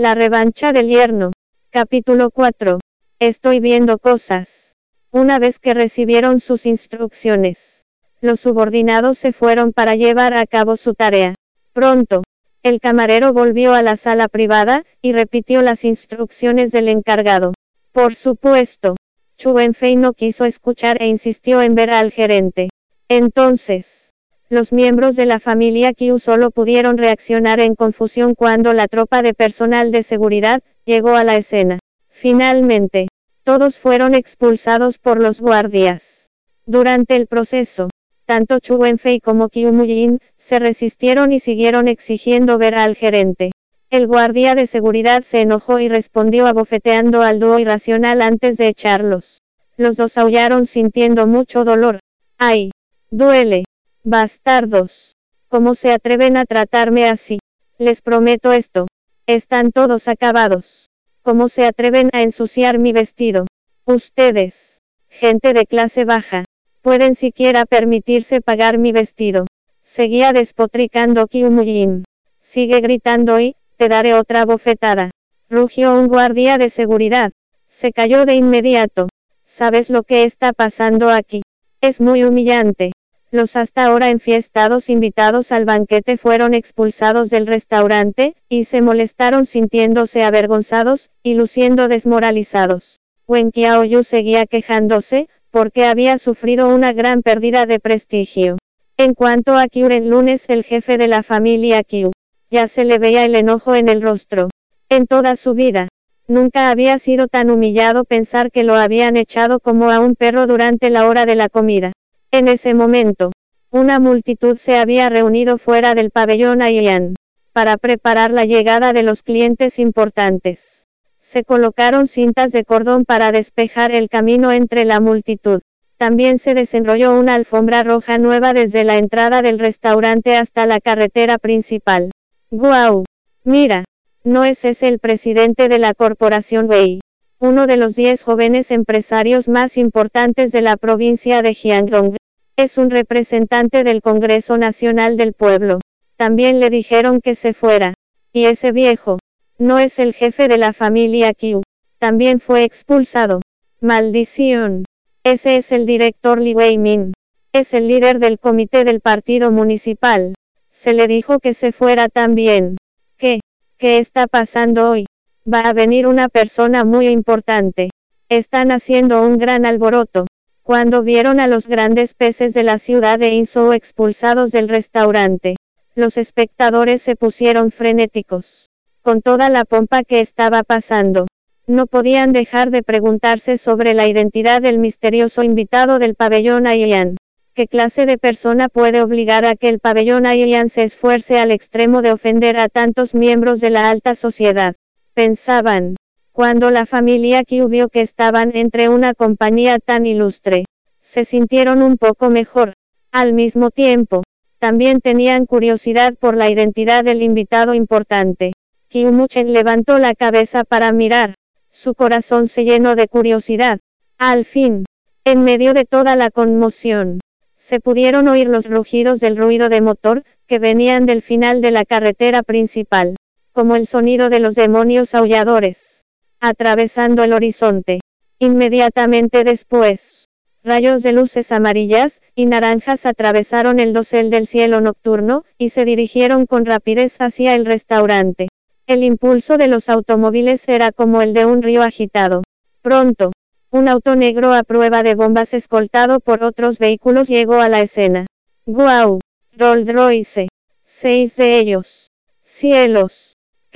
La revancha del yerno. Capítulo 4. Estoy viendo cosas. Una vez que recibieron sus instrucciones, los subordinados se fueron para llevar a cabo su tarea. Pronto, el camarero volvió a la sala privada, y repitió las instrucciones del encargado. Por supuesto, Chu Wenfei no quiso escuchar e insistió en ver al gerente. Entonces, los miembros de la familia Qiu solo pudieron reaccionar en confusión cuando la tropa de personal de seguridad llegó a la escena. Finalmente, todos fueron expulsados por los guardias. Durante el proceso, tanto Chu Wenfei como Qiu Muyin se resistieron y siguieron exigiendo ver al gerente. El guardia de seguridad se enojó y respondió abofeteando al dúo irracional antes de echarlos. Los dos aullaron sintiendo mucho dolor. ¡Ay! Duele. Bastardos. ¿Cómo se atreven a tratarme así? Les prometo esto. Están todos acabados. ¿Cómo se atreven a ensuciar mi vestido? Ustedes, gente de clase baja, pueden siquiera permitirse pagar mi vestido. Seguía despotricando Kyumuyin. Sigue gritando y, te daré otra bofetada. Rugió un guardia de seguridad. Se cayó de inmediato. ¿Sabes lo que está pasando aquí? Es muy humillante. Los hasta ahora enfiestados invitados al banquete fueron expulsados del restaurante, y se molestaron sintiéndose avergonzados, y luciendo desmoralizados. Wen Qiaoyu seguía quejándose, porque había sufrido una gran pérdida de prestigio. En cuanto a Kyuren lunes el jefe de la familia Qiu, ya se le veía el enojo en el rostro. En toda su vida, nunca había sido tan humillado pensar que lo habían echado como a un perro durante la hora de la comida. En ese momento, una multitud se había reunido fuera del pabellón Aiyan, para preparar la llegada de los clientes importantes. Se colocaron cintas de cordón para despejar el camino entre la multitud. También se desenrolló una alfombra roja nueva desde la entrada del restaurante hasta la carretera principal. ¡Guau! Mira, ¿no es ese el presidente de la corporación Wei? Uno de los diez jóvenes empresarios más importantes de la provincia de Jiangdong. Es un representante del Congreso Nacional del Pueblo. También le dijeron que se fuera. Y ese viejo, no es el jefe de la familia Qiu. También fue expulsado. Maldición. Ese es el director Li Wei-min. Es el líder del comité del partido municipal. Se le dijo que se fuera también. ¿Qué? ¿Qué está pasando hoy? Va a venir una persona muy importante. Están haciendo un gran alboroto. Cuando vieron a los grandes peces de la ciudad de Inzhou expulsados del restaurante, los espectadores se pusieron frenéticos. Con toda la pompa que estaba pasando, no podían dejar de preguntarse sobre la identidad del misterioso invitado del pabellón Aiyan. ¿Qué clase de persona puede obligar a que el pabellón Aiyan se esfuerce al extremo de ofender a tantos miembros de la alta sociedad? Pensaban. Cuando la familia Q vio que estaban entre una compañía tan ilustre, se sintieron un poco mejor. Al mismo tiempo, también tenían curiosidad por la identidad del invitado importante. Muchen levantó la cabeza para mirar. Su corazón se llenó de curiosidad. Al fin, en medio de toda la conmoción, se pudieron oír los rugidos del ruido de motor, que venían del final de la carretera principal, como el sonido de los demonios aulladores, atravesando el horizonte. Inmediatamente después, rayos de luces amarillas y naranjas atravesaron el dosel del cielo nocturno, y se dirigieron con rapidez hacia el restaurante. El impulso de los automóviles era como el de un río agitado. Pronto, un auto negro a prueba de bombas escoltado por otros vehículos llegó a la escena. ¡Guau! Rolls Royce. Seis de ellos. Cielos.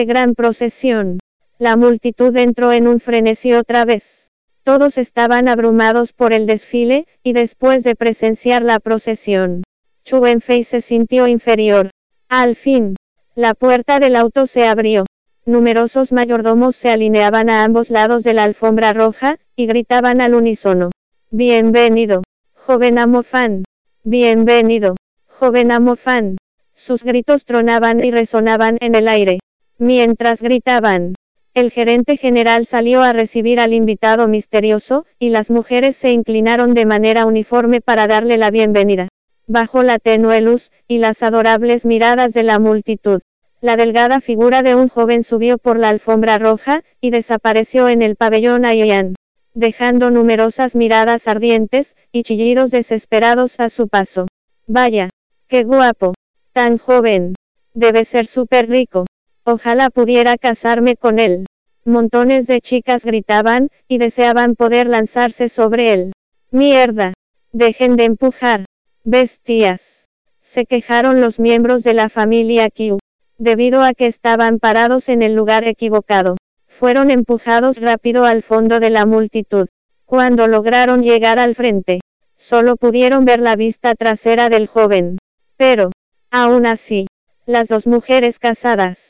¡Qué gran procesión! La multitud entró en un frenesí otra vez. Todos estaban abrumados por el desfile, y después de presenciar la procesión, Chu se sintió inferior. Al fin, la puerta del auto se abrió. Numerosos mayordomos se alineaban a ambos lados de la alfombra roja, y gritaban al unísono. Bienvenido, joven Amofan. Bienvenido, joven Amofan. Sus gritos tronaban y resonaban en el aire. Mientras gritaban, el gerente general salió a recibir al invitado misterioso, y las mujeres se inclinaron de manera uniforme para darle la bienvenida. Bajo la tenue luz, y las adorables miradas de la multitud, La delgada figura de un joven subió por la alfombra roja, y desapareció en el pabellón Ayan, dejando numerosas miradas ardientes, y chillidos desesperados a su paso. Vaya, qué guapo, tan joven. Debe ser súper rico. Ojalá pudiera casarme con él. Montones de chicas gritaban, y deseaban poder lanzarse sobre él. Mierda. Dejen de empujar. Bestias. Se quejaron los miembros de la familia Q. Debido a que estaban parados en el lugar equivocado. Fueron empujados rápido al fondo de la multitud. Cuando lograron llegar al frente, solo pudieron ver la vista trasera del joven. Pero, aún así, las dos mujeres casadas,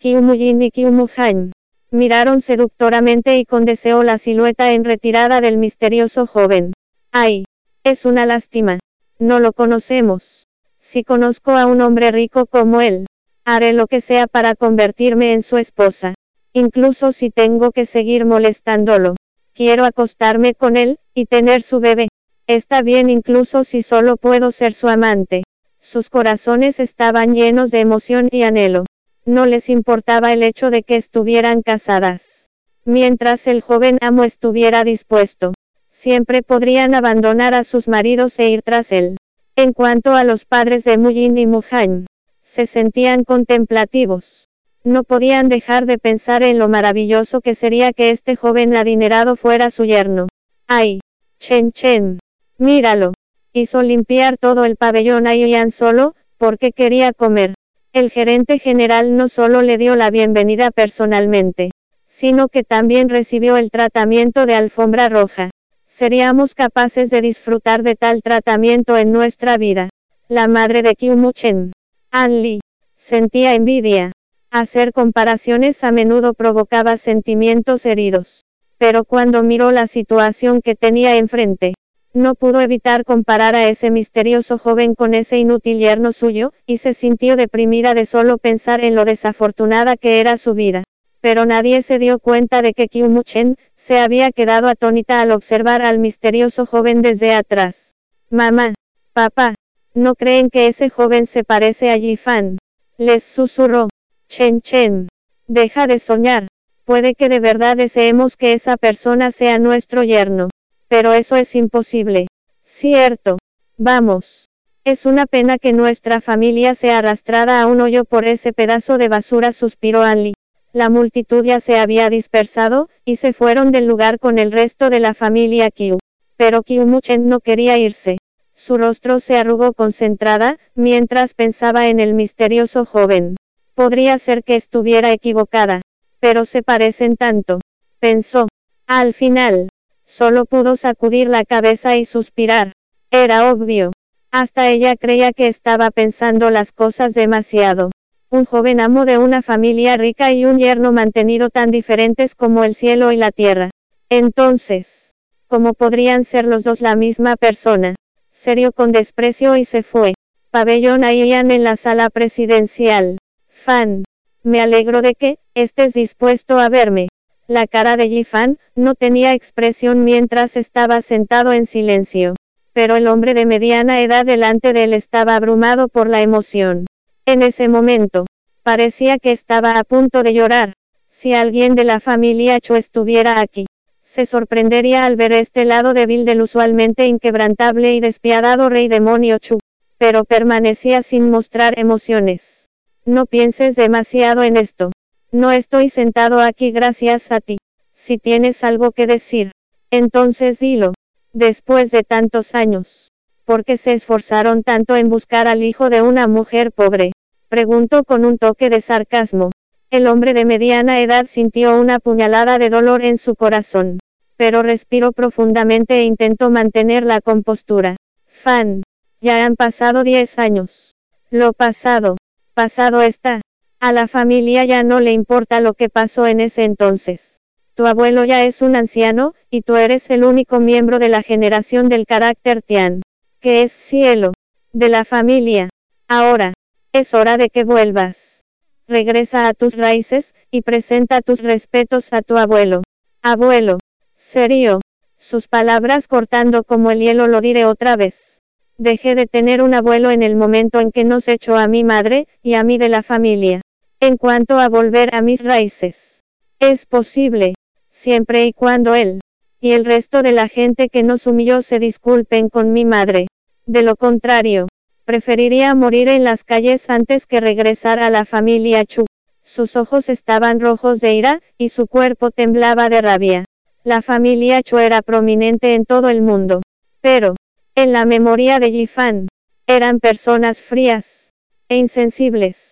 Kyumuyin y Kyumuhan, miraron seductoramente y con deseo la silueta en retirada del misterioso joven. ¡Ay! Es una lástima. No lo conocemos. Si conozco a un hombre rico como él, haré lo que sea para convertirme en su esposa. Incluso si tengo que seguir molestándolo. Quiero acostarme con él, y tener su bebé. Está bien incluso si solo puedo ser su amante. Sus corazones estaban llenos de emoción y anhelo. No les importaba el hecho de que estuvieran casadas. Mientras el joven amo estuviera dispuesto, siempre podrían abandonar a sus maridos e ir tras él. En cuanto a los padres de Muyin y Muhan, se sentían contemplativos. No podían dejar de pensar en lo maravilloso que sería que este joven adinerado fuera su yerno. ¡Ay! Chen Chen. Míralo. Hizo limpiar todo el pabellón a Ian solo, porque quería comer. El gerente general no solo le dio la bienvenida personalmente, sino que también recibió el tratamiento de alfombra roja. Seríamos capaces de disfrutar de tal tratamiento en nuestra vida. La madre de Kyumuchen, An Lee, sentía envidia. Hacer comparaciones a menudo provocaba sentimientos heridos. Pero cuando miró la situación que tenía enfrente, no pudo evitar comparar a ese misterioso joven con ese inútil yerno suyo, y se sintió deprimida de solo pensar en lo desafortunada que era su vida. Pero nadie se dio cuenta de que Kyumuchen, se había quedado atónita al observar al misterioso joven desde atrás. Mamá, papá, ¿no creen que ese joven se parece a Yifan? Les susurró. Chen Chen. Deja de soñar. Puede que de verdad deseemos que esa persona sea nuestro yerno. Pero eso es imposible. Cierto. Vamos. Es una pena que nuestra familia sea arrastrada a un hoyo por ese pedazo de basura, suspiró Anli. La multitud ya se había dispersado, y se fueron del lugar con el resto de la familia Kyu. Pero Kyu Muchen no quería irse. Su rostro se arrugó concentrada, mientras pensaba en el misterioso joven. Podría ser que estuviera equivocada. Pero se parecen tanto. Pensó. Al final, Solo pudo sacudir la cabeza y suspirar. Era obvio. Hasta ella creía que estaba pensando las cosas demasiado. Un joven amo de una familia rica y un yerno mantenido tan diferentes como el cielo y la tierra. Entonces, ¿cómo podrían ser los dos la misma persona? Serio con desprecio y se fue. Pabellón Aiyan en la sala presidencial. Fan. Me alegro de que, estés dispuesto a verme. La cara de Yifan, no tenía expresión mientras estaba sentado en silencio. Pero el hombre de mediana edad delante de él estaba abrumado por la emoción. En ese momento, parecía que estaba a punto de llorar. Si alguien de la familia Cho estuviera aquí, se sorprendería al ver este lado débil del usualmente inquebrantable y despiadado rey demonio Chu. Pero permanecía sin mostrar emociones. No pienses demasiado en esto. No estoy sentado aquí gracias a ti. Si tienes algo que decir, entonces dilo. Después de tantos años, ¿por qué se esforzaron tanto en buscar al hijo de una mujer pobre? Preguntó con un toque de sarcasmo. El hombre de mediana edad sintió una puñalada de dolor en su corazón, pero respiró profundamente e intentó mantener la compostura. Fan, ya han pasado diez años. Lo pasado, pasado está. A la familia ya no le importa lo que pasó en ese entonces. Tu abuelo ya es un anciano, y tú eres el único miembro de la generación del carácter Tian, que es cielo, de la familia. Ahora, es hora de que vuelvas. Regresa a tus raíces, y presenta tus respetos a tu abuelo. Abuelo. Serio. Sus palabras cortando como el hielo lo diré otra vez. Dejé de tener un abuelo en el momento en que nos echó a mi madre, y a mí de la familia. En cuanto a volver a mis raíces, es posible, siempre y cuando él y el resto de la gente que nos humilló se disculpen con mi madre. De lo contrario, preferiría morir en las calles antes que regresar a la familia Chu. Sus ojos estaban rojos de ira, y su cuerpo temblaba de rabia. La familia Chu era prominente en todo el mundo. Pero, en la memoria de Yifan, eran personas frías e insensibles.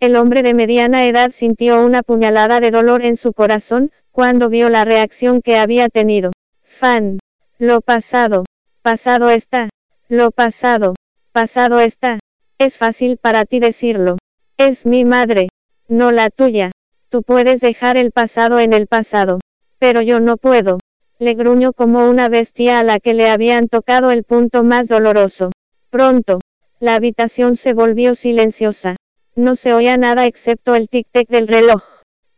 El hombre de mediana edad sintió una puñalada de dolor en su corazón, cuando vio la reacción que había tenido. Fan. Lo pasado. Pasado está. Lo pasado. Pasado está. Es fácil para ti decirlo. Es mi madre. No la tuya. Tú puedes dejar el pasado en el pasado. Pero yo no puedo. Le gruñó como una bestia a la que le habían tocado el punto más doloroso. Pronto. La habitación se volvió silenciosa. No se oía nada excepto el tic-tac del reloj.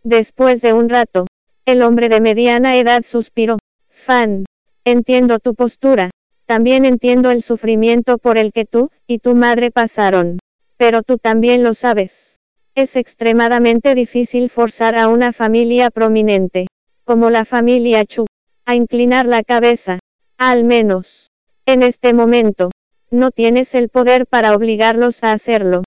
Después de un rato, el hombre de mediana edad suspiró. Fan. Entiendo tu postura. También entiendo el sufrimiento por el que tú y tu madre pasaron. Pero tú también lo sabes. Es extremadamente difícil forzar a una familia prominente, como la familia Chu, a inclinar la cabeza. Al menos, en este momento, no tienes el poder para obligarlos a hacerlo.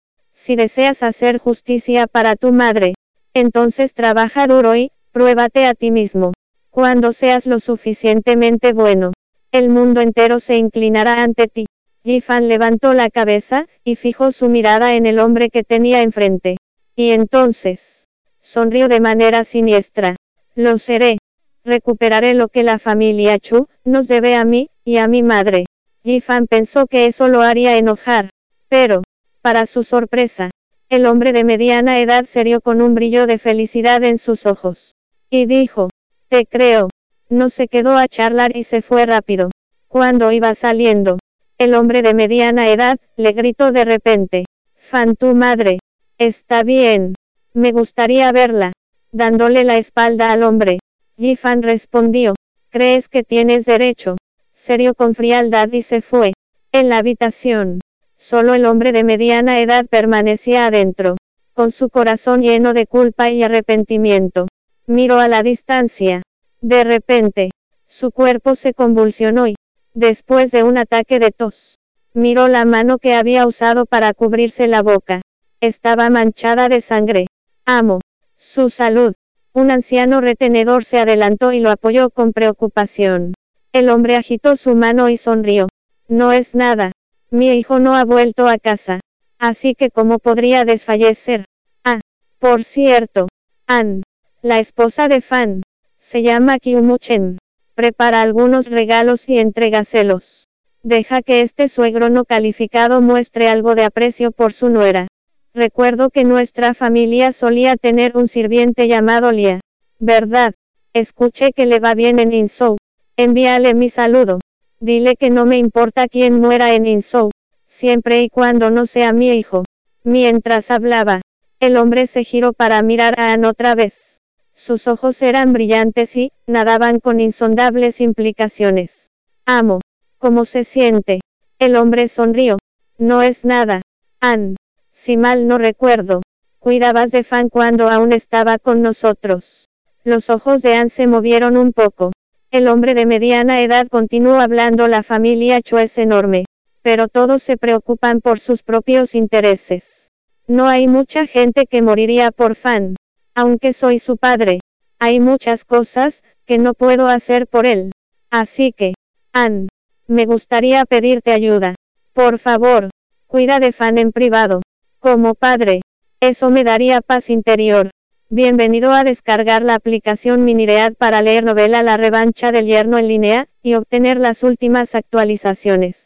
Si deseas hacer justicia para tu madre, entonces trabaja duro y, Pruébate a ti mismo. Cuando seas lo suficientemente bueno, el mundo entero se inclinará ante ti. Jifan levantó la cabeza, y fijó su mirada en el hombre que tenía enfrente. Y entonces, sonrió de manera siniestra. Lo seré. Recuperaré lo que la familia Chu nos debe a mí, y a mi madre. Jifan pensó que eso lo haría enojar. Pero, para su sorpresa, el hombre de mediana edad se con un brillo de felicidad en sus ojos. Y dijo, te creo. No se quedó a charlar y se fue rápido. Cuando iba saliendo, el hombre de mediana edad, le gritó de repente, Fan tu madre. Está bien. Me gustaría verla. Dándole la espalda al hombre. Fan respondió, ¿crees que tienes derecho? Serio con frialdad y se fue. En la habitación. Solo el hombre de mediana edad permanecía adentro, con su corazón lleno de culpa y arrepentimiento. Miró a la distancia. De repente, su cuerpo se convulsionó y, después de un ataque de tos, miró la mano que había usado para cubrirse la boca. Estaba manchada de sangre. Amo. Su salud. Un anciano retenedor se adelantó y lo apoyó con preocupación. El hombre agitó su mano y sonrió. No es nada. Mi hijo no ha vuelto a casa. Así que cómo podría desfallecer. Ah, por cierto. Ann. La esposa de Fan, se llama Kyumuchen. Prepara algunos regalos y entrégaselos. Deja que este suegro no calificado muestre algo de aprecio por su nuera. Recuerdo que nuestra familia solía tener un sirviente llamado Lia. ¿Verdad? Escuché que le va bien en Insou. Envíale mi saludo. Dile que no me importa quién muera en Insou, siempre y cuando no sea mi hijo. Mientras hablaba, el hombre se giró para mirar a Anne otra vez. Sus ojos eran brillantes y, nadaban con insondables implicaciones. Amo. ¿Cómo se siente? El hombre sonrió. No es nada. Ann. Si mal no recuerdo. Cuidabas de Fan cuando aún estaba con nosotros. Los ojos de Ann se movieron un poco. El hombre de mediana edad continuó hablando. La familia Cho es enorme. Pero todos se preocupan por sus propios intereses. No hay mucha gente que moriría por Fan. Aunque soy su padre, hay muchas cosas que no puedo hacer por él. Así que, Ann, me gustaría pedirte ayuda. Por favor, cuida de Fan en privado. Como padre, eso me daría paz interior. Bienvenido a descargar la aplicación Miniread para leer novela La revancha del yerno en línea, y obtener las últimas actualizaciones.